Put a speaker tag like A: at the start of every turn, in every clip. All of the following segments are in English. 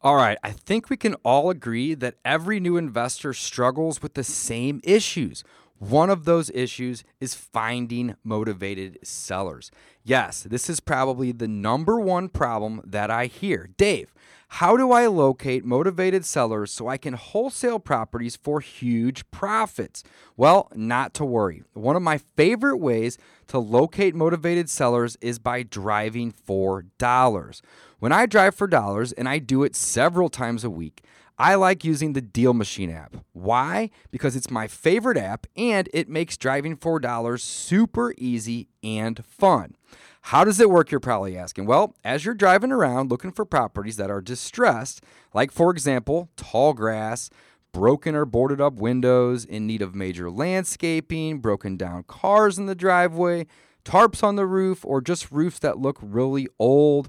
A: All right, I think we can all agree that every new investor struggles with the same issues. One of those issues is finding motivated sellers. Yes, this is probably the number one problem that I hear. Dave, how do I locate motivated sellers so I can wholesale properties for huge profits? Well, not to worry. One of my favorite ways to locate motivated sellers is by driving for dollars. When I drive for dollars, and I do it several times a week, I like using the Deal Machine app. Why? Because it's my favorite app and it makes driving for dollars super easy and fun. How does it work, you're probably asking? Well, as you're driving around looking for properties that are distressed, like for example, tall grass, broken or boarded up windows, in need of major landscaping, broken down cars in the driveway, tarps on the roof, or just roofs that look really old,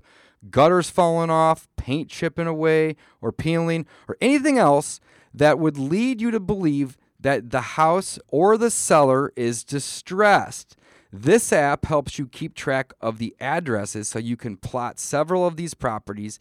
A: gutters falling off, paint chipping away or peeling, or anything else that would lead you to believe that the house or the seller is distressed. This app helps you keep track of the addresses so you can plot several of these properties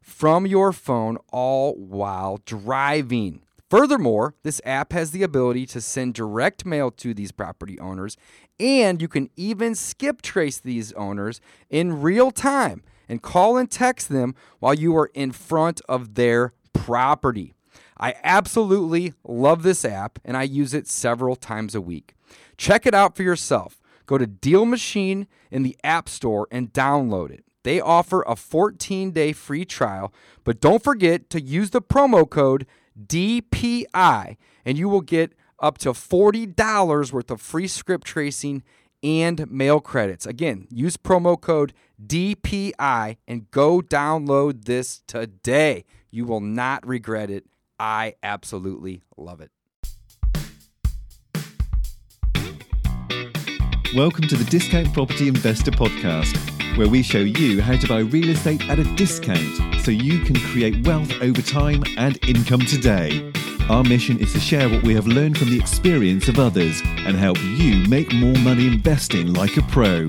A: from your phone all while driving. Furthermore, this app has the ability to send direct mail to these property owners, and you can even skip trace these owners in real time and call and text them while you are in front of their property. I absolutely love this app and I use it several times a week. Check it out for yourself. Go to Deal Machine in the App Store and download it. They offer a 14 day free trial, but don't forget to use the promo code DPI and you will get up to $40 worth of free skip tracing and mail credits. Again, use promo code DPI and go download this today. You will not regret it. I absolutely love it.
B: Welcome to the Discount Property Investor Podcast, where we show you how to buy real estate at a discount so you can create wealth over time and income today. Our mission is to share what we have learned from the experience of others and help you make more money investing like a pro.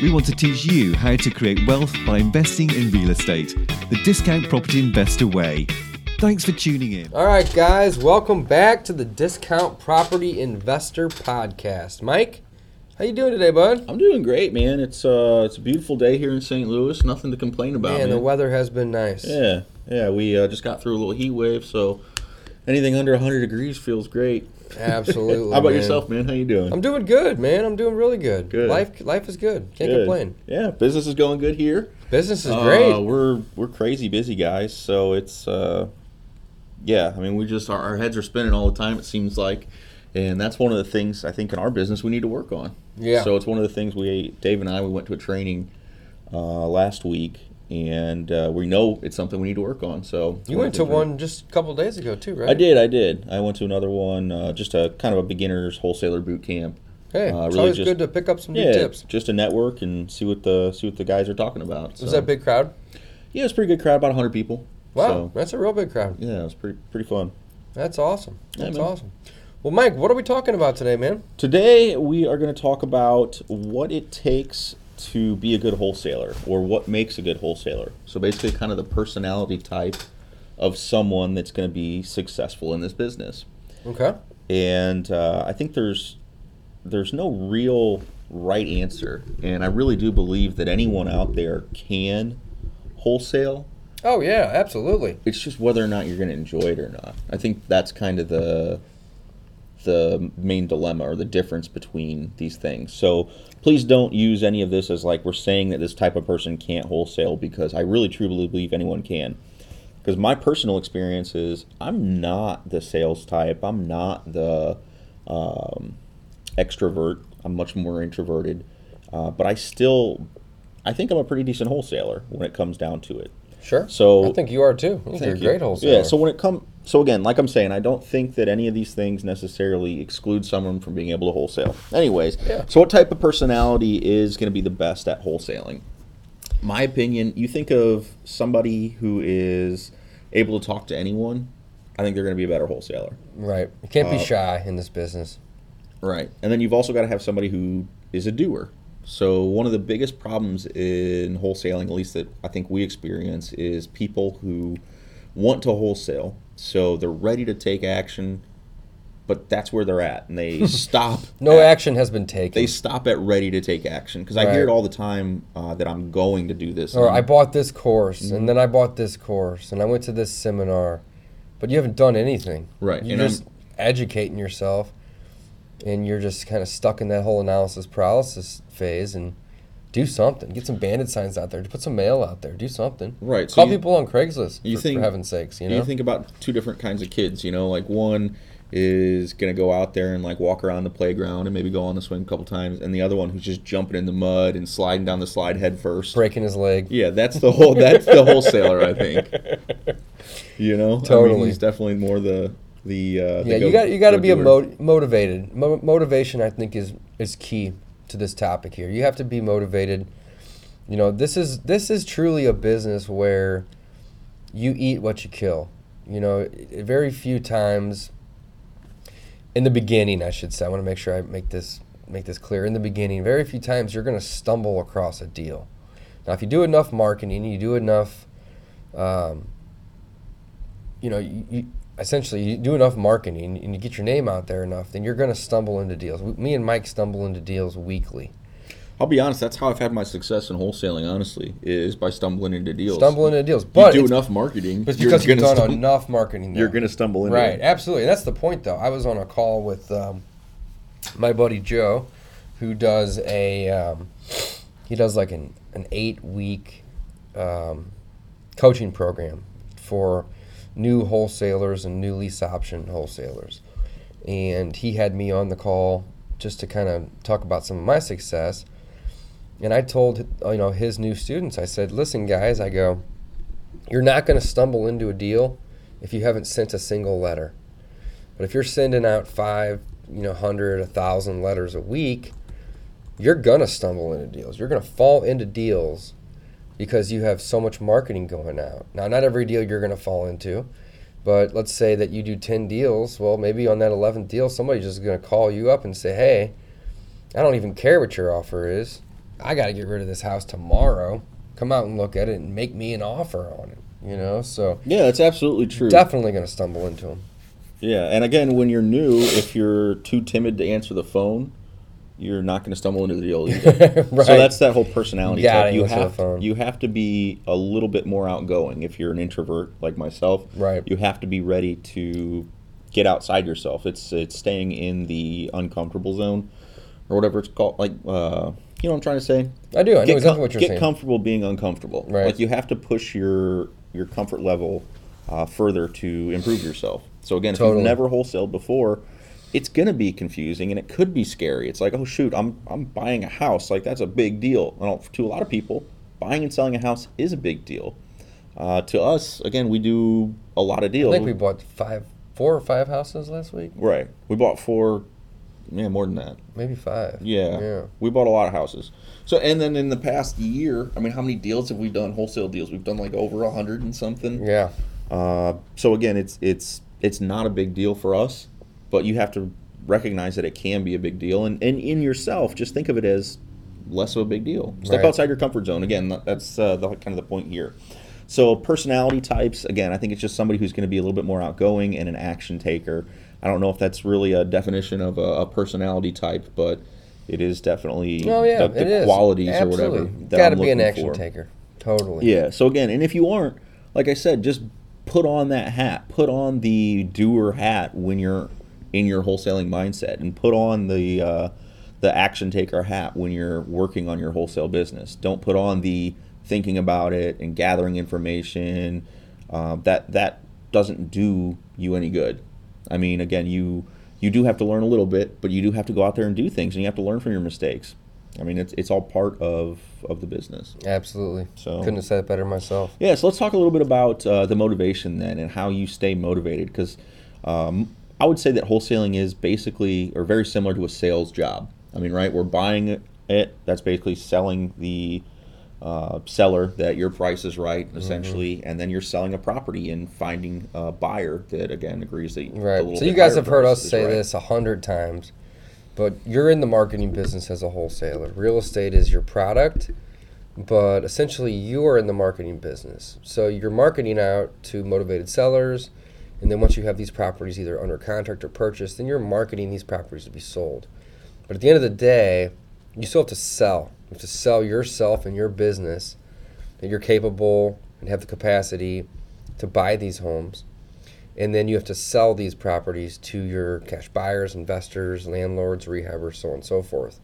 B: We want to teach you how to create wealth by investing in real estate, the discount property investor way. Thanks for tuning in.
C: All right, guys, welcome back to the Discount Property Investor Podcast. Mike, how you doing today, bud?
D: I'm doing great, man. It's uh, it's a beautiful day here in St. Louis. Nothing to complain about.
C: Man,
D: Man,
C: the weather has been nice.
D: Yeah, yeah. We uh, just got through a little heat wave, so anything under 100 degrees feels great.
C: Absolutely.
D: How about
C: man.
D: yourself, man? How you doing?
C: I'm doing good, man. I'm doing really good.
D: Good.
C: Life, life is good. Can't
D: Good.
C: complain.
D: Yeah, business is going good here.
C: Business is
D: Uh,
C: great.
D: We're we're crazy busy guys, so it's uh, yeah. I mean, we just our, our heads are spinning all the time. It seems like, and that's one of the things I think in our business we need to work on.
C: Yeah.
D: So it's one of the things we Dave and I we went to a training uh, last week, and uh, we know it's something we need to work on. So
C: You went to one just a couple days ago too, right?
D: I did. I did. I went to another one, uh, just a kind of a beginner's wholesaler boot camp.
C: Hey,
D: Uh,
C: it's
D: really
C: always
D: just-
C: good to pick up some new
D: Yeah,
C: tips.
D: just to network and see what the see what the guys are talking about.
C: Was that a big crowd?
D: Yeah, it's a pretty good crowd, about 100 people.
C: Wow,
D: So,
C: that's a real big crowd.
D: yeah, it was pretty pretty fun.
C: That's awesome. That's
D: man.
C: awesome. Well, Mike, what are we talking about today, man?
D: Today we are going to talk about what it takes to be a good wholesaler, or what makes a good wholesaler. So basically, kind of the personality type of someone that's going to be successful in this business.
C: Okay.
D: and uh, I think there's there's no real right answer, and I really do believe that anyone out there can wholesale.
C: Oh yeah, absolutely.
D: It's just whether or not you're going to enjoy it or not. I think that's kind of the the main dilemma or the difference between these things. So please don't use any of this as like we're saying that this type of person can't wholesale because I really truly believe anyone can. Because my personal experience is I'm not the sales type. I'm not the um, extrovert. I'm much more introverted. Uh, but I still, I think I'm a pretty decent wholesaler when it comes down to it.
C: Sure.
D: So
C: I think you are too. I think you're a great wholesaler.
D: Yeah. So when it comes, so again, like I'm saying, I don't think that any of these things necessarily exclude someone from being able to wholesale. Anyways,
C: Yeah.
D: so what type of personality is going to be the best at wholesaling? My opinion, you think of somebody who is able to talk to anyone. I think they're going to be a better wholesaler.
C: right. You can't be
D: Uh,
C: shy in this business.
D: Right. And then you've also got to have somebody who is a doer. So one of the biggest problems in wholesaling, at least that I think we experience, is people who want to wholesale, so they're ready to take action, but that's where they're at, and they stop.
A: No
D: at-
A: action has been taken.
D: They stop at ready to take action because I
A: Right.
D: hear it all the time uh, that I'm going to do this.
A: or I bought this course,
D: Mm-hmm.
A: and then I bought this course, and I went to this seminar, but you haven't done anything.
D: Right,
A: You're
D: and I'm-
A: just educating yourself, and you're just kind of stuck in that whole analysis paralysis phase. And do something. Get some bandit signs out there. Put some mail out there. Do something.
D: Right, so
A: Call
D: you-
A: people on Craigslist.
D: you
A: for,
D: think-
A: for heaven's sakes, you know.
D: You think about two different kinds of kids, you know, like one is gonna go out there and like walk around the playground and maybe go on the swing a couple times, and the other one who's just jumping in the mud and sliding down the slide head first.
A: breaking his leg.
D: Yeah, that's the whole. That's the wholesaler, I think. You know, I mean,
A: Totally.
D: he's definitely more the the. Uh, the
A: yeah,
D: go-
A: you got you got to be a mo- motivated. Mo- motivation, I think, is is key to this topic here. You have to be motivated. You know, this is this is truly a business where you eat what you kill. You know, very few times in the beginning, I should say. I want to make sure I make this make this clear. In the beginning, very few times you're going to stumble across a deal. Now, if you do enough marketing, you do enough. Um, you know, you, you essentially you do enough marketing and you get your name out there enough, then you're going to stumble into deals. Me and Mike stumble into deals weekly.
D: I'll be honest. That's how I've had my success in wholesaling. Honestly, is by stumbling into deals.
A: Stumbling into deals,
D: You
A: but
D: do enough marketing.
A: but because you've done
D: stum-
A: enough marketing.
D: You're going to stumble into
A: Right,
D: it.
A: absolutely. That's the point, though. I was on a call with um, my buddy Joe, who does a um, he does like an an eight week um, coaching program for new wholesalers and new lease option wholesalers, and he had me on the call just to kind of talk about some of my success. And I told you know his new students, I said, "Listen, guys, I go, you're not going to stumble into a deal if you haven't sent a single letter. But if you're sending out five, you know, hundred, a thousand letters a week, you're gonna stumble into deals. You're gonna fall into deals because you have so much marketing going out. Now, not every deal you're gonna fall into, but let's say that you do ten deals. Well, maybe on that eleventh deal, somebody's just gonna call you up and say, "Hey, I don't even care what your offer is. I got to get rid of this house tomorrow. Come out and look at it and make me an offer on it." You know, so
D: Yeah, that's absolutely true.
A: definitely gonna stumble into them.
D: Yeah, and again, when you're new, if you're too timid to answer the phone, you're not going to stumble into the deal either.
A: right.
D: So that's that whole personality
A: You
D: type. You have you have to be a little bit more outgoing if you're an introvert like myself.
A: Right.
D: You have to be ready to get outside yourself. It's it's staying in the uncomfortable zone or whatever it's called. Like uh, you know what I'm trying to say.
A: I do. I know
D: Get
A: exactly
D: com-
A: what you're
D: get
A: saying.
D: Get comfortable being uncomfortable.
A: Right.
D: Like you have to push your your comfort level uh, further to improve yourself. So again, if you've never wholesaled before, it's gonna be confusing and it could be scary. It's like, oh shoot, I'm I'm buying a house. Like that's a big deal. And to a lot of people, buying and selling a house is a big deal. Uh, to us, again, we do a lot of deals.
A: I think we bought five, four or five houses last week.
D: right. We bought four. Yeah, more than that.
A: Maybe five.
D: Yeah.
A: Yeah.
D: We bought a lot of houses. So, and then in the past year, I mean, how many deals have we done? Wholesale deals? We've done like over a hundred and something.
A: Yeah.
D: Uh, so again, it's it's it's not a big deal for us, but you have to recognize that it can be a big deal, and and in yourself, just think of it as less of a big deal. Step
A: Right.
D: outside your comfort zone. Again, that's uh, the kind of the point here. So personality types, again, I think it's just somebody who's going to be a little bit more outgoing and an action taker. I don't know if that's really a definition of a, a personality type, but it is definitely
A: Oh yeah,
D: the, the qualities
A: Absolutely.
D: or whatever. that
A: Got to be an action
D: for.
A: taker. Totally.
D: Yeah. So again, and if you aren't, like I said, just put on that hat. Put on the doer hat when you're in your wholesaling mindset, and put on the uh, the action taker hat when you're working on your wholesale business. Don't put on the thinking about it and gathering information. Uh, that that doesn't do you any good. I mean, again, you you do have to learn a little bit, but you do have to go out there and do things, and you have to learn from your mistakes. I mean, it's it's all part of of the business.
A: Absolutely.
D: So-
A: couldn't have said it better myself.
D: Yeah, so let's talk a little bit about uh, the motivation then and how you stay motivated because um, I would say that wholesaling is basically or very similar to a sales job. I mean, right? We're buying it. That's basically selling the uh, seller that your price is right,
A: Mm-hmm.
D: essentially, and then you're selling a property and finding a buyer that again agrees that
A: Right. So you guys have heard us say
D: right.
A: this a hundred times, but you're in the marketing business as a wholesaler. Real estate is your product. but essentially you are in the marketing business. So you're marketing out to motivated sellers, and then once you have these properties either under contract or purchased, then you're marketing these properties to be sold. But at the end of the day, you still have to sell. You have to sell yourself and your business that you're capable and have the capacity to buy these homes. And then you have to sell these properties to your cash buyers, investors, landlords, rehabbers, so on and so forth.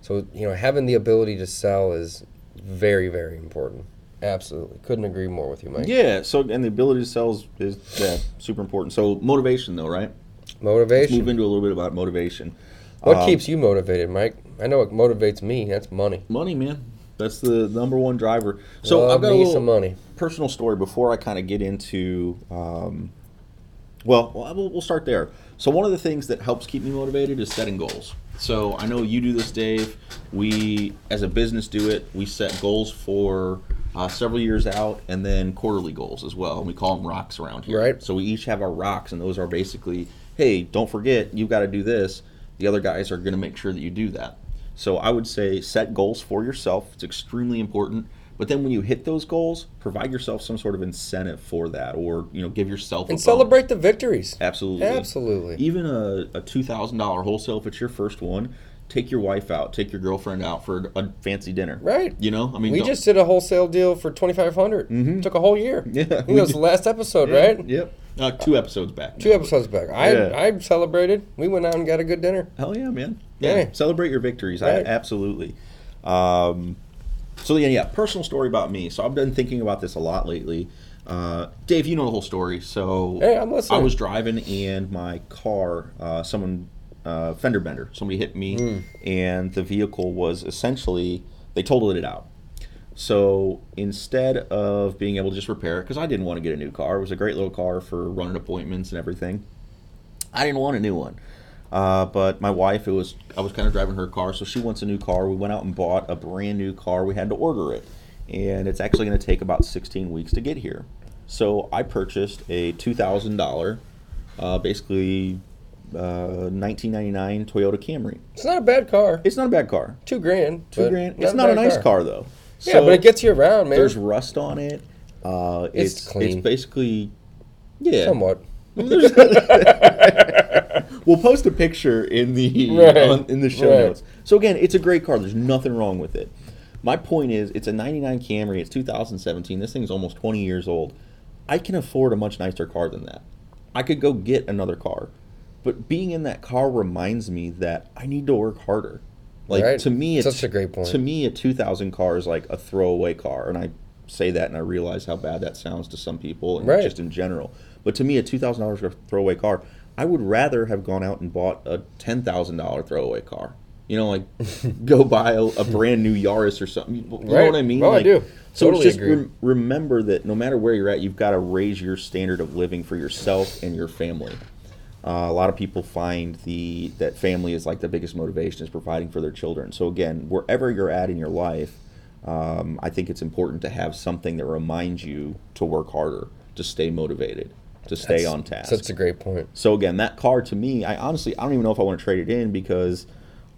A: So, you know, having the ability to sell is very, very important. Absolutely. Couldn't agree more with you, Mike.
D: Yeah. So and the ability to sell is, is yeah, super important. So motivation, though, right? Let's
A: Motivation.
D: move into a little bit about motivation.
A: What
D: Um,
A: keeps you motivated, Mike? I know what motivates me. That's money.
D: Money, man. That's the number one driver. So
A: Love
D: I've got a little
A: some money.
D: personal story before I kind of get into. Um, well, we'll we'll start there. So one of the things that helps keep me motivated is setting goals. So I know you do this, Dave. We, as a business, do it. We set goals for uh, several years out, and then quarterly goals as well. And we call them rocks around here.
A: Right.
D: So we each have our rocks, and those are basically, hey, don't forget, you've got to do this. The other guys are going to make sure that you do that. So I would say set goals for yourself. It's extremely important. But then when you hit those goals, provide yourself some sort of incentive for that, or you know, give yourself a
A: And
D: bonus.
A: celebrate the victories.
D: Absolutely.
A: Absolutely.
D: Even a, a two thousand dollar wholesale if it's your first one. Take your wife out. Take your girlfriend out for a fancy dinner.
A: Right.
D: You know, I mean,
A: we
D: don't-
A: just did a wholesale deal for twenty five Took a whole year.
D: Mm-hmm. Yeah,
A: I think
D: we
A: was
D: did.
A: the last episode,
D: Yeah,
A: right?
D: Yep. Uh, two episodes back.
A: Two episodes back. I
D: Yeah.
A: I celebrated. We went out and got a good dinner.
D: Hell yeah, man. Yeah.
A: Yeah.
D: Celebrate your victories.
A: Right.
D: I, absolutely. Um, so yeah, yeah. Personal story about me. So I've been thinking about this a lot lately. Uh, Dave, you know the whole story. So
A: Hey, I'm listening.
D: I was driving and my car, uh, someone uh, fender bender. Somebody hit me,
A: Hmm.
D: and the vehicle was essentially they totaled it out. So instead of being able to just repair it, because I didn't want to get a new car, it was a great little car for running appointments and everything. I didn't want a new one. Uh, but my wife, it was I was kind of driving her car, so she wants a new car. We went out and bought a brand new car. We had to order it, and it's actually going to take about 16 weeks to get here. So I purchased a $2,000, uh, basically uh, 1999 Toyota Camry.
A: It's not a bad car.
D: It's not a bad car.
A: Two grand.
D: Two grand. It's not a nice car, though.
A: Yeah, but it gets you around, man.
D: There's rust on it. Uh,
A: It's
D: it's
A: clean.
D: It's basically yeah.
A: somewhat.
D: We'll post a picture in the
A: Right.
D: on, in the show
A: Right.
D: notes. So again, it's a great car. There's nothing wrong with it. My point is, it's a '99 Camry. It's 2017. This thing's almost 20 years old. I can afford a much nicer car than that. I could go get another car, but being in that car reminds me that I need to work harder. Like
A: Right.
D: to me, it's
A: Such a great point.
D: To me, a 2000 car is like a throwaway car, and I say that and I realize how bad that sounds to some people and
A: Right.
D: just in general. But to me, a two thousand dollars throwaway car, I would rather have gone out and bought a ten thousand dollar throwaway car. You know, like go buy a, a brand new Yaris or something. You know
A: Right.
D: what I mean?
A: Oh, I do.
D: So
A: Totally
D: just rem- remember that no matter where you're at, you've got to raise your standard of living for yourself and your family. Uh, a lot of people find the that family is like the biggest motivation is providing for their children. So again, wherever you're at in your life, um, I think it's important to have something that reminds you to work harder, to stay motivated, to stay
A: That's
D: on task.
A: That's a great point.
D: So again, that car to me, I honestly, I don't even know if I want to trade it in because,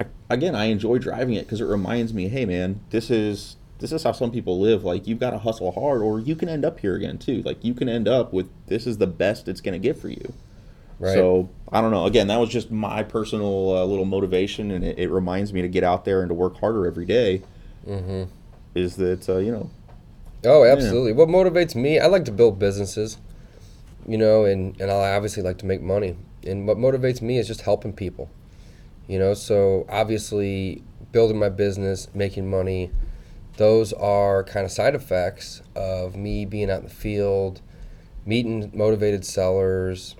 D: I, again, I enjoy driving it because it reminds me, hey man, this is this is how some people live. Like you've got to hustle hard, or you can end up here again too. Like you can end up with this is the best it's going to get for you.
A: Right.
D: So I don't know. Again, that was just my personal uh, little motivation, and it, it reminds me to get out there and to work harder every day.
A: Mm-hmm.
D: Is that uh, you know?
A: Oh, absolutely. What motivates me? I like to build businesses, you know, and, and I obviously like to make money. And what motivates me is just helping people, you know. So obviously, building my business, making money, those are kind of side effects of me being out in the field, meeting motivated sellers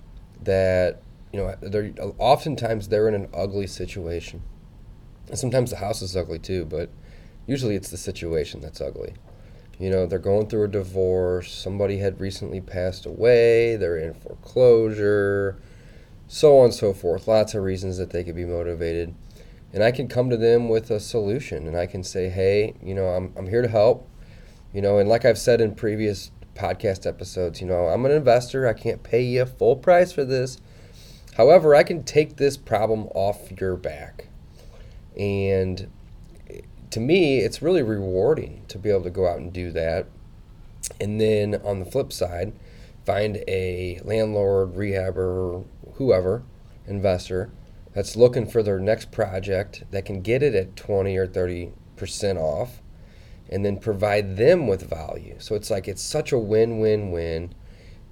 A: that, you know, they're oftentimes they're in an ugly situation. And sometimes the house is ugly too, but usually it's the situation that's ugly. You know, they're going through a divorce, somebody had recently passed away, they're in foreclosure, so on and so forth. Lots of reasons that they could be motivated. And I can come to them with a solution and I can say, hey, you know, I'm, I'm here to help. You know, and like I've said in previous podcast episodes, you know, I'm an investor. I can't pay you a full price for this. However, I can take this problem off your back and to me, it's really rewarding to be able to go out and do that. And then on the flip side, find a landlord, rehabber, whoever, investor that's looking for their next project that can get it at 20 or 30% off and then provide them with value. So it's like it's such a win win win.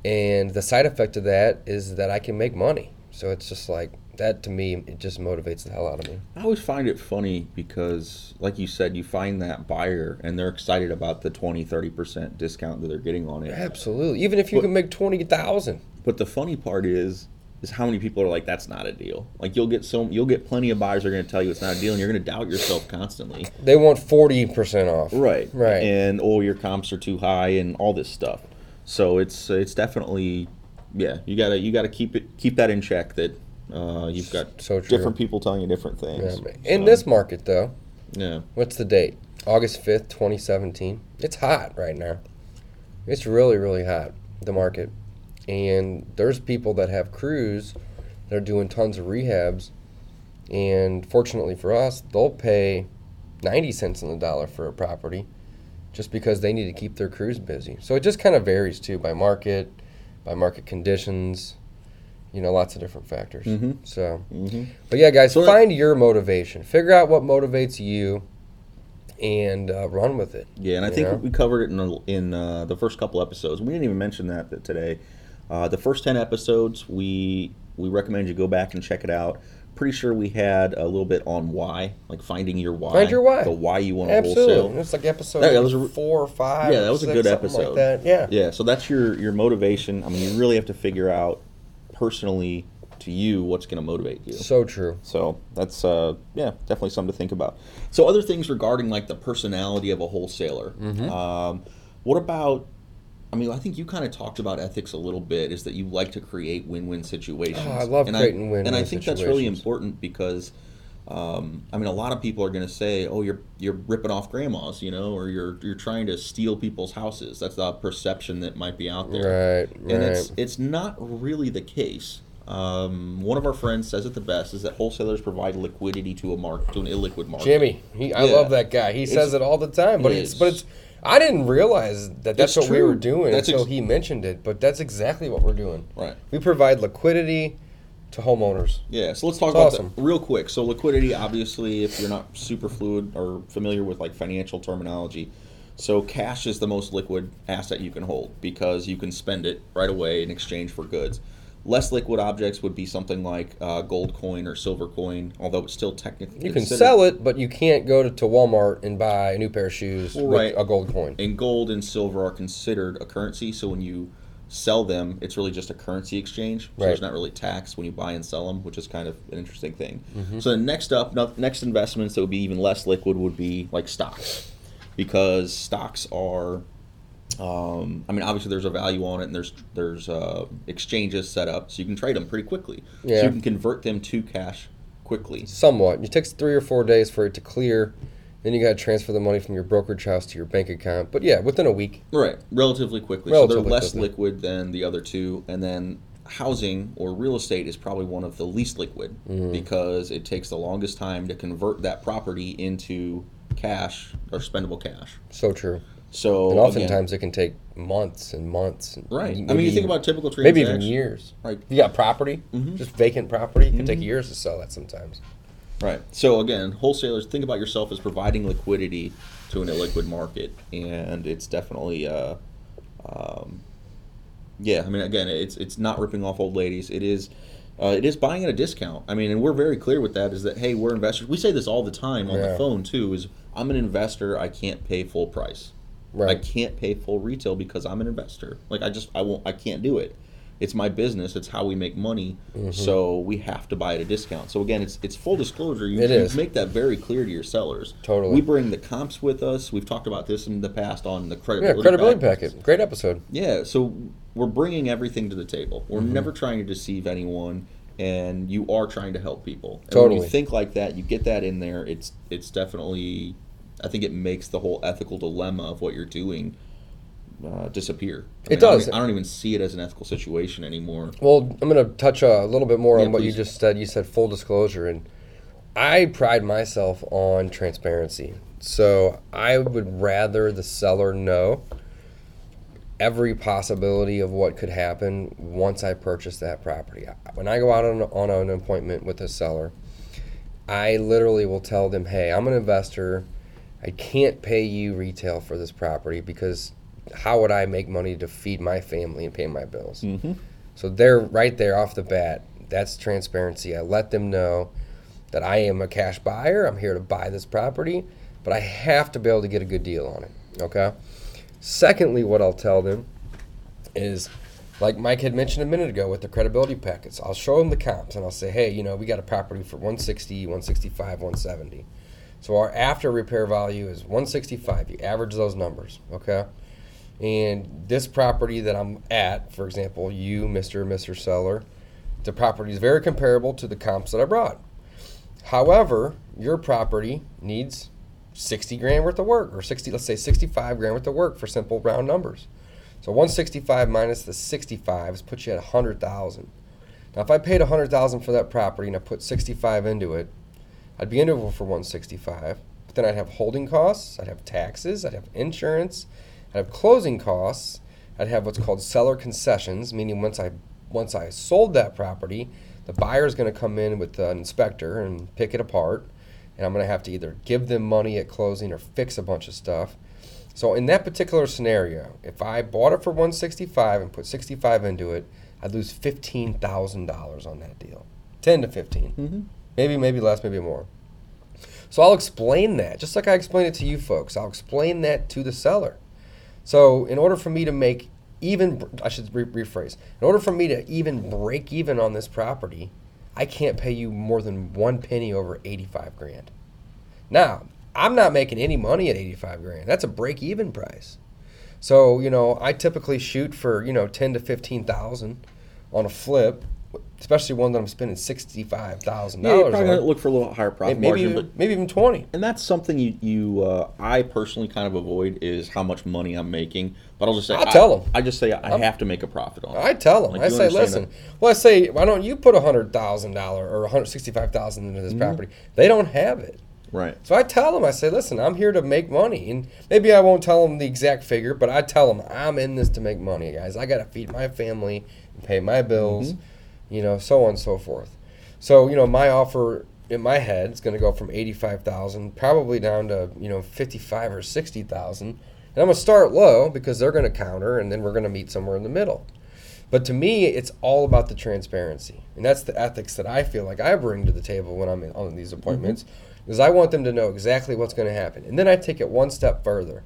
A: And the side effect of that is that I can make money. So it's just like that to me, it just motivates the hell out of me.
D: I always find it funny because, like you said, you find that buyer and they're excited about the 20, 30% discount that they're getting on it.
A: Absolutely. Even if you
D: But-
A: can make 20,000.
D: But the funny part is, is how many people are like, that's not a deal. Like you'll get so you'll get plenty of buyers that are going to tell you it's not a deal, and you're going to doubt yourself constantly.
A: They want 40% off.
D: Right.
A: Right.
D: And oh, your comps are too high, and all this stuff. So it's it's definitely, yeah. You gotta you gotta keep it keep that in check. That uh, you've got
A: So true.
D: different people telling you different things.
A: man. In
D: So,
A: this market, though,
D: yeah.
A: what's the date? August 5th, 2017. It's hot right now. It's really, really hot, the market. And there's people that have crews that are doing tons of rehabs. And fortunately for us, they'll pay 90 cents on the dollar for a property just because they need to keep their crews busy. So it just kind of varies too by market, by market conditions, you know, lots of different factors.
D: Mhm.
A: So,
D: hmm
A: but yeah, guys,
D: So-
A: find your motivation. Figure out what motivates you, and uh, run with it.
D: Yeah, and I think
A: know?
D: we covered it in the, in uh, the first couple episodes. We didn't even mention that, that today. Uh, the first ten episodes, we we recommend you go back and check it out. Pretty sure we had a little bit on why, like finding your why,
A: Find your why.
D: the why you want to
A: Absolutely,
D: wholesale.
A: it's like episode
D: That- that was a-
A: four or five.
D: Yeah, that was a good episode.
A: Like that. Yeah.
D: Yeah, so that's your your motivation. I mean, you really have to figure out personally to you what's going to motivate you.
A: So true.
D: So that's uh, yeah, definitely something to think about. So other things regarding like the personality of a wholesaler.
A: Mm-hmm.
D: Um, what about? I mean, I think you kind of talked about ethics a little bit. Is that you like to create win-win situations?
A: Oh, I love
D: and
A: creating
D: I,
A: win-win
D: And I think that's really important because. Um, I mean, a lot of people are going to say, "Oh, you're you're ripping off grandmas," you know, or you're you're trying to steal people's houses. That's the perception that might be out there
A: Right.
D: and
A: right.
D: it's it's not really the case. Um, one of our friends says it the best: is that wholesalers provide liquidity to a market, to an illiquid market.
A: Jimmy, he, I
D: Yeah.
A: love that guy. He says it all the time, but
D: It
A: it's but it's. I didn't realize that that's
D: It's
A: what we were doing
D: That's
A: until
D: ex-
A: he mentioned it. But that's exactly what we're doing.
D: Right.
A: We provide liquidity to homeowners.
D: Yeah. So let's talk
A: It's
D: about
A: awesome.
D: that real quick. So liquidity, obviously, if you're not super fluid or familiar with like financial terminology, so cash is the most liquid asset you can hold because you can spend it right away in exchange for goods. Less liquid objects would be something like uh, gold coin or silver coin, although it's still technically
A: You can sell it, but you can't go to, to Walmart and buy a new pair of shoes
D: Right.
A: with a gold coin.
D: and gold and silver are considered a currency. So when you sell them, it's really just a currency exchange. So
A: Right.
D: there's not really tax when you buy and sell them, which is kind of an interesting thing.
A: Mm-hmm.
D: So the next up, next investments that would be even less liquid would be like stocks, because stocks are. Um, I mean, obviously, there's a value on it, and there's there's uh, exchanges set up, so you can trade them pretty quickly. So
A: Yeah.
D: you can convert them to cash quickly.
A: Somewhat. It takes three or four days for it to clear. Then you got to transfer the money from your brokerage house to your bank account. But yeah, within a week.
D: Right, relatively quickly. so they're less
A: quickly.
D: liquid than the other two, and then housing or real estate is probably one of the least liquid
A: Mm-hmm.
D: because it takes the longest time to convert that property into cash or spendable cash.
A: So true.
D: So
A: And
D: again-
A: oftentimes it can take months and months. and
D: right. I mean, you think about typical transactions.
A: maybe even years.
D: Right.
A: If you got property,
D: Mhm.
A: just vacant property, it can take
D: Mhm.
A: years to sell that sometimes.
D: Right. So again, wholesalers think about yourself as providing liquidity to an illiquid market, and it's definitely, uh, um, yeah. I mean, again, it's it's not ripping off old ladies. It is. Uh, it is buying at a discount. I mean, and we're very clear with that. Is that hey, we're investors. We say this all the time on
A: Yeah.
D: the phone too. Is I'm an investor. I can't pay full price. I can't pay full retail because I'm an investor. Like I just I won't I can't do it. It's my business. It's how we make money.
A: Mm-hmm.
D: So we have to buy at a discount. So again, it's it's full disclosure. You,
A: It
D: you
A: is.
D: make that very clear to your sellers.
A: Totally.
D: We bring the comps with us. We've talked about this in the past on the
A: Yeah,
D: credibility.
A: credibility
D: package.
A: packet. Great episode.
D: Yeah. So we're bringing everything to the table. We're
A: Mm-hmm.
D: never trying to deceive anyone, and you are trying to help people. And When
A: Totally.
D: you think like that, you get that in there. It's it's definitely. I think it makes the whole ethical dilemma of what you're doing uh, disappear. I
A: It
D: mean, I don't
A: does.
D: I don't, even see it as an ethical situation anymore.
A: Well, I'm going to touch uh, a little bit more
D: Yeah,
A: on what you just said. You said full disclosure, and I pride myself on transparency. So I would rather the seller know every possibility of what could happen once I purchase that property. When I go out on, on an appointment with a seller, I literally will tell them, hey, I'm an investor. I can't pay you retail for this property because how would I make money to feed my family and pay my bills?
D: Mm-hmm.
A: So they're right there off the bat. That's transparency. I let them know that I am a cash buyer. I'm here to buy this property, but I have to be able to get a good deal on it. Okay. Secondly, what I'll tell them is, like Mike had mentioned a minute ago with the credibility packets, I'll show them the comps and I'll say, hey, you know, we got a property for 160, 165, 170. So our after repair value is 165. You average those numbers, okay? And this property that I'm at, for example, you, Mr. and Mr. Seller, the property is very comparable to the comps that I brought. However, your property needs 60 grand worth of work, or 60, let's say 65 grand worth of work for simple round numbers. So 165 minus the 65 puts you at 100,000. Now, if I paid 100,000 for that property and I put 65 into it, I'd be into it for 165. But then I'd have holding costs, I'd have taxes, I'd have insurance, I'd have closing costs, I'd have what's called seller concessions, meaning once I once I sold that property, the buyer is going to come in with an inspector and pick it apart, and I'm going to have to either give them money at closing or fix a bunch of stuff. So in that particular scenario, if I bought it for 165 and put 65 into it, I'd lose $15,000 on that deal. 10 to 15.
D: Mm-hmm.
A: Maybe maybe less, maybe more. So I'll explain that, just like I explained it to you folks. I'll explain that to the seller. So in order for me to make even, I should re- rephrase, in order for me to even break even on this property, I can't pay you more than one penny over 85 grand. Now, I'm not making any money at 85 grand. That's a break even price. So, you know, I typically shoot for, you know, 10 to 15,000 on a flip, especially one that I'm spending $65,000
D: Yeah, you're probably
A: on.
D: look for a little higher profit
A: maybe,
D: margin,
A: even, maybe even 20.
D: and that's something you you uh, I personally kind of avoid is how much money I'm making. But I'll just say I,
A: tell 'em.
D: I just say I have to make a profit on it.
A: I tell them.
D: Like,
A: I say, listen. Well, I say, why don't you put a hundred thousand dollar or one hundred sixty-five thousand into
D: Mm-hmm.
A: this property? They don't have it.
D: Right.
A: So I tell them, I say, listen, I'm here to make money, and maybe I won't tell them the exact figure, but I tell them I'm in this to make money, guys. I got to feed my family, and pay my bills,
D: Mm-hmm.
A: You know, so on and so forth. So you know, my offer in my head is going to go from eighty-five thousand probably down to you know fifty-five or sixty thousand, and I'm going to start low because they're going to counter, and then we're going to meet somewhere in the middle. But to me, it's all about the transparency, and that's the ethics that I feel like I bring to the table when I'm in, on these mm-hmm. appointments, is I want them to know exactly what's going to happen, and then I take it one step further,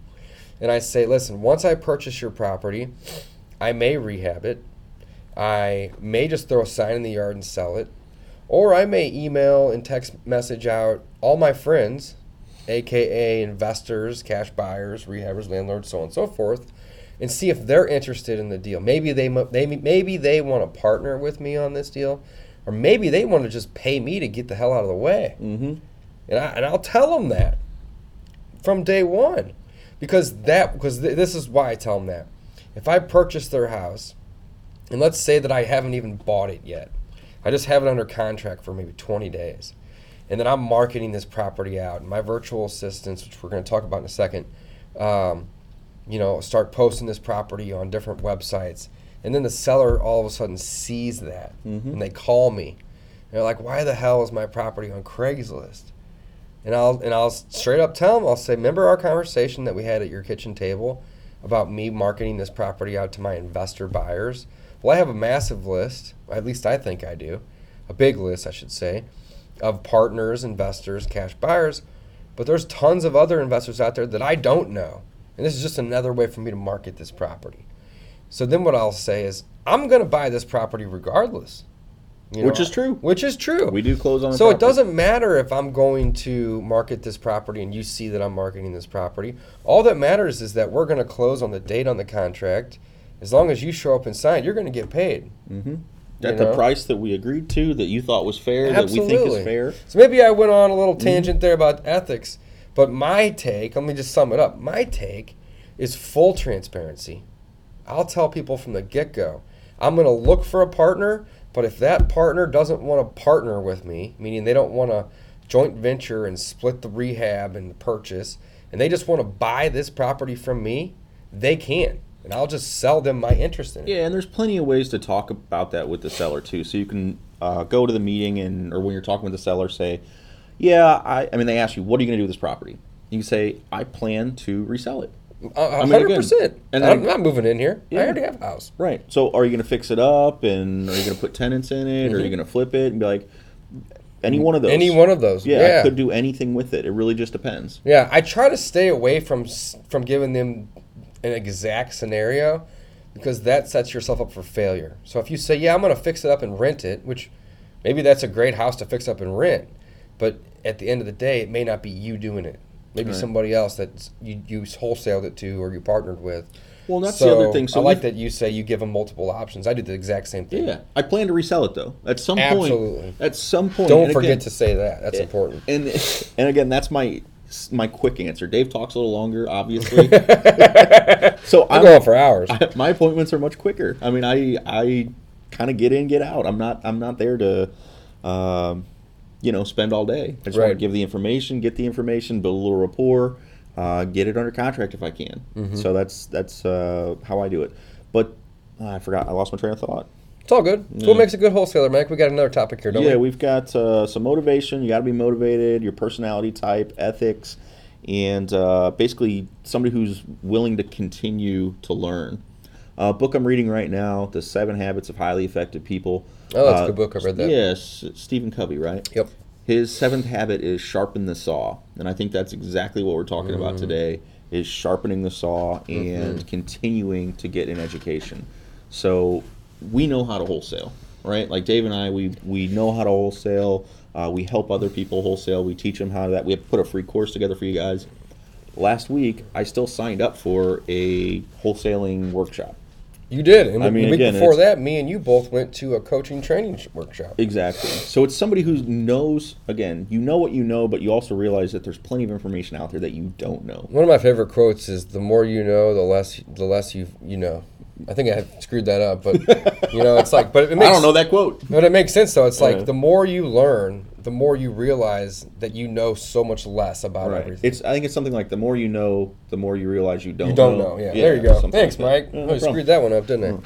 A: and I say, listen, once I purchase your property, I may rehab it, I may just throw a sign in the yard and sell it, or I may email and text message out all my friends, aka investors, cash buyers, rehabbers, landlords, so on and so forth, and see if they're interested in the deal. Maybe they they maybe they want to partner with me on this deal, or maybe they want to just pay me to get the hell out of the way.
D: Mm-hmm.
A: And I and I'll tell them that from day one, because that because th- this is why I tell them that. If I purchase their house, and let's say that I haven't even bought it yet, I just have it under contract for maybe 20 days, and then I'm marketing this property out. And my virtual assistants, which we're going to talk about in a second, um, you know, start posting this property on different websites, and then the seller all of a sudden sees that, and they call me. They're like, "Why the hell is my property on Craigslist?" And I'll and I'll straight up tell them. I'll say, "Remember our conversation that we had at your kitchen table about me marketing this property out to my investor buyers? Well, I have a massive list. At least I think I do, a big list, I should say, of partners, investors, cash buyers. But there's tons of other investors out there that I don't know, and this is just another way for me to market this property. So then what I'll say is, I'm going to buy this property regardless. You
D: Which is true.
A: Which is true.
D: We do close on. the
A: So it doesn't matter if I'm going to market this property and you see that I'm marketing this property. All that matters is that we're going to close on the date on the contract. As long as you show up and sign, you're going to get paid.
D: at
A: you
D: the price that we agreed to, that you thought was fair, that we think is fair.
A: So maybe I went on a little
D: Mm-hmm.
A: tangent there about ethics, but my take, let me just sum it up. My take is full transparency. I'll tell people from the get go, I'm going to look for a partner, but if that partner doesn't want to partner with me, meaning they don't want to joint venture and split the rehab and the purchase, and they just want to buy this property from me, they can. And I'll just sell them my interest in it.
D: Yeah, and there's plenty of ways to talk about that with the seller too. So you can uh, go to the meeting and, or when you're talking with the seller, say, "Yeah, I." I mean, they ask you, "What are you going to do with this property?" You can say, "I plan to resell it."
A: Hundred percent.
D: and
A: I'm not moving in here.
D: Yeah.
A: I already have a house.
D: Right. So are you going to fix it up and are you going to put tenants in it? Or are you going to flip it and be like, any one of those?
A: Mm-hmm. Any one of those.
D: Yeah,
A: Yeah.
D: I could do anything with it. It really just depends.
A: Yeah, I try to stay away from from giving them an exact scenario because that sets yourself up for failure. So if you say, "Yeah, I'm going to fix it up and rent it," which maybe that's a great house to fix up and rent, but at the end of the day, it may not be you doing it. Maybe
D: Right.
A: somebody else that you you wholesaled it to or you partnered with.
D: Well, that's the other thing. So
A: I like that you say you give them multiple options. I do the exact same thing.
D: Yeah, I plan to resell it though. At some
A: Absolutely.
D: point. At some point.
A: Don't forget
D: again-
A: to say that. That's eh, important.
D: And and again, that's my my quick answer. Dave talks a little longer, obviously. so
A: I'm going for hours.
D: I, my appointments are much quicker. I mean, I I kind of get in, get out. I'm not I'm not there to, um, you know, spend all day. I just want to
A: Right.
D: give the information, get the information, build a little rapport, uh, get it under contract if I can.
A: Mm-hmm.
D: So that's that's uh, how I do it. But uh, I forgot. I lost my train of thought.
A: It's all good. It's what makes a good wholesaler, Mike. We got another topic here, don't
D: yeah,
A: we?
D: Yeah, we've got uh, some motivation. You got to be motivated. Your personality type, ethics, and uh, basically somebody who's willing to continue to learn. Uh, book I'm reading right now, The Seven Habits of Highly Effective People.
A: Oh, that's a
D: Uh,
A: good book. I've read that.
D: Yes, Stephen Covey, right?
A: Yep.
D: His seventh habit is sharpen the saw, and I think that's exactly what we're talking
A: Mm.
D: about today: is sharpening the saw
A: Mm-hmm.
D: and continuing to get an education. So we know how to wholesale, right? Like Dave and I, we we know how to wholesale. Uh, we help other people wholesale. We teach them how to that. We put a free course together for you guys. Last week, I still signed up for a wholesaling workshop.
A: You did. And
D: I mean,
A: the week
D: again,
A: before that, me and you both went to a coaching training workshop.
D: Exactly. So it's somebody who knows, again, you know what you know, but you also realize that there's plenty of information out there that you don't know.
A: One of my favorite quotes is "The more you know, the less the less you you know." I think I have screwed that up, but you know, it's like, but it makes
D: I don't know that quote.
A: But it makes sense though. It's like
D: Yeah.
A: the more you learn, the more you realize that you know so much less about
D: Right.
A: everything.
D: It's. I think it's something like the more you know, the more you realize you don't.
A: you don't know. Yeah. there you go. Thanks,
D: like
A: Mike.
D: Yeah, no
A: I screwed that one up, didn't I?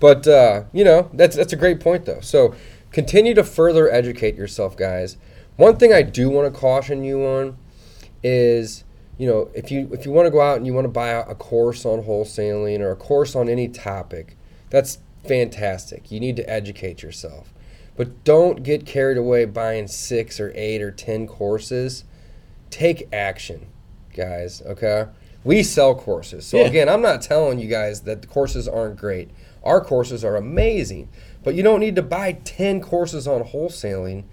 A: But uh, you know, that's that's a great point though. So continue to further educate yourself, guys. One thing I do want to caution you on is you know if you if you want to go out and you want to buy a course on wholesaling or a course on any topic, that's fantastic. You need to educate yourself, but don't get carried away buying six or eight or ten courses. Take action, guys. Okay. We sell courses. So
D: Yeah.
A: again, I'm not telling you guys that the courses aren't great. Our courses are amazing, but you don't need to buy 10 courses on wholesaling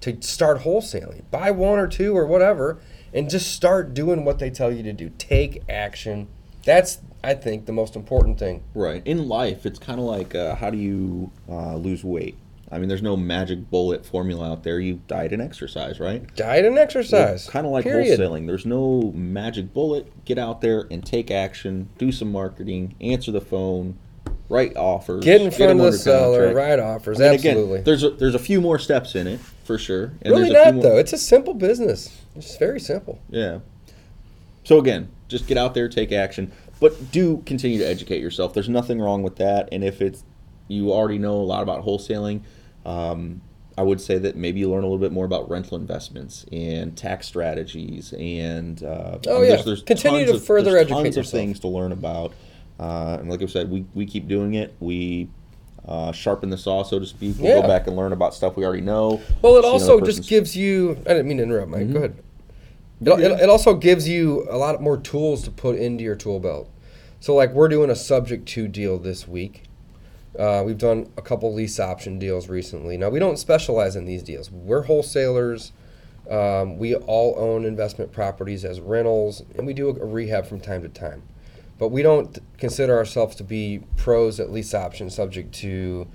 A: to start wholesaling. Buy one or two or whatever and just start doing what they tell you to do. Take action. That's I think the most important thing.
D: Right. In life, it's kind of like uh, how do you uh, lose weight? I mean, there's no magic bullet formula out there. You diet and exercise, right?
A: Diet and exercise.
D: Kind of like
A: Period.
D: wholesaling. There's no magic bullet. Get out there and take action. Do some marketing. Answer the phone. Write offers.
A: Get in front
D: them
A: of the seller,
D: contract.
A: write offers.
D: I mean,
A: Absolutely.
D: Again, there's a, there's a few more steps in it for sure. And
A: really
D: there's a few
A: not
D: more-
A: though. It's a simple business. It's very simple.
D: Yeah. So again, just get out there, take action, but do continue to educate yourself. There's nothing wrong with that. And if it's you already know a lot about wholesaling, um, I would say that maybe you learn a little bit more about rental investments and tax strategies and uh,
A: Oh, yeah. Continue
D: tons
A: to further
D: there's
A: educate
D: tons of things to learn about. Uh, and like I said, we, we keep doing it. We uh, sharpen the saw, so to speak. We
A: Yeah.
D: go back and learn about stuff we already know.
A: Well, it also just gives you. I didn't mean to interrupt, Mike. Go ahead. It,
D: Mm-hmm.
A: it, it also gives you a lot more tools to put into your tool belt. So, like, we're doing a subject to deal this week. Uh, we've done a couple lease option deals recently. Now, we don't specialize in these deals. We're wholesalers. Um, we all own investment properties as rentals, and we do a, rehab from time to time. But we don't consider ourselves to be pros at lease option, subject to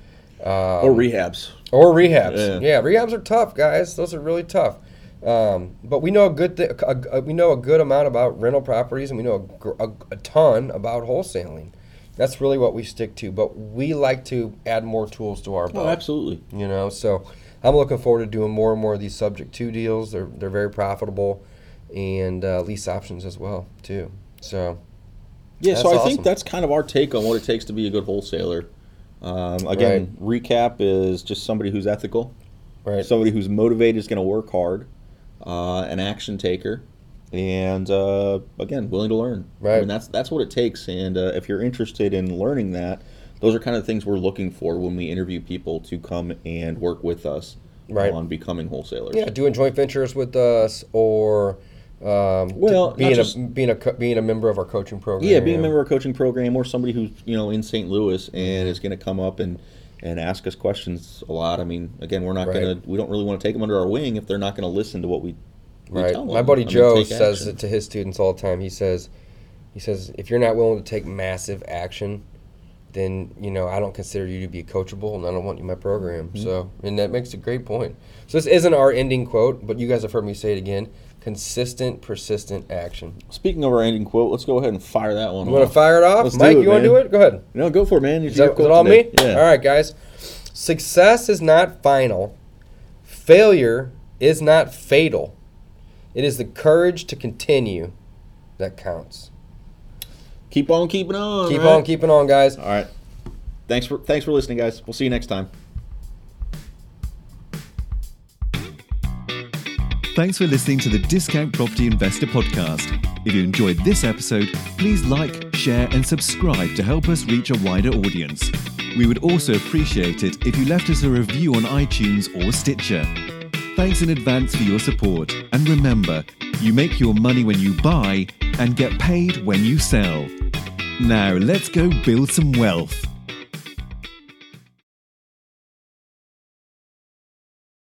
A: um,
D: or rehabs.
A: or rehabs.
D: Yeah.
A: Yeah. rehabs are tough, guys. Those are really tough. Um, but we know a good thi- a, a, we know a good amount about rental properties, and we know a, gr- a, a ton about wholesaling. That's really what we stick to. But we like to add more tools to our belt.
D: Oh, absolutely.
A: You know, so I'm looking forward to doing more and more of these subject to deals. They're they're very profitable, and uh, lease options as well too. So
D: Yeah, so I
A: awesome.
D: think that's kind of our take on what it takes to be a good wholesaler. Um, again, recap is just somebody who's ethical,
A: right,
D: somebody who's motivated, is going to work hard, uh, an action taker, and uh, again, willing to learn. I
A: Right.
D: mean, that's that's what it takes. And uh, if you're interested in learning that, those are kind of things we're looking for when we interview people to come and work with us
A: Right.
D: on becoming wholesalers.
A: yeah, doing joint ventures with us or. Um,
D: Well,
A: being
D: not
A: a
D: just-
A: being a being a member of our coaching program.
D: Yeah, being a member of a coaching program or somebody who's you know in St. Louis and is going to come up and and ask us questions a lot. I mean, again, we're not
A: Right.
D: going to we don't really want to take them under our wing if they're not going to listen to what we
A: Right.
D: tell them.
A: My buddy Joe says
D: action.
A: it to his students all the time. He says, he says, if you're not willing to take massive action, then you know I don't consider you to be coachable, and I don't want you in my program.
D: Mm-hmm.
A: So, and that makes a great point. So this isn't our ending quote, but you guys have heard me say it again: consistent, persistent action.
D: Speaking of our ending quote, let's go ahead and fire that one.
A: You want to fire it off,
D: Let's do
A: Mike?
D: it,
A: you want to do it? Go ahead.
D: No, go for it, man.
A: Is,
D: It's your
A: that, is it all
D: today.
A: me?
D: Yeah.
A: All right, guys. Success is not final. Failure is not fatal. It is the courage to continue that counts.
D: Keep on keeping on.
A: Keep
D: right?
A: on keeping on, guys.
D: All right. Thanks for thanks for listening, guys. We'll see you next time.
B: Thanks for listening to the Discount Property Investor Podcast. If you enjoyed this episode, please like, share, and subscribe to help us reach a wider audience. We would also appreciate it if you left us a review on iTunes or Stitcher. Thanks in advance for your support, and remember, you make your money when you buy and get paid when you sell. Now, let's go build some wealth.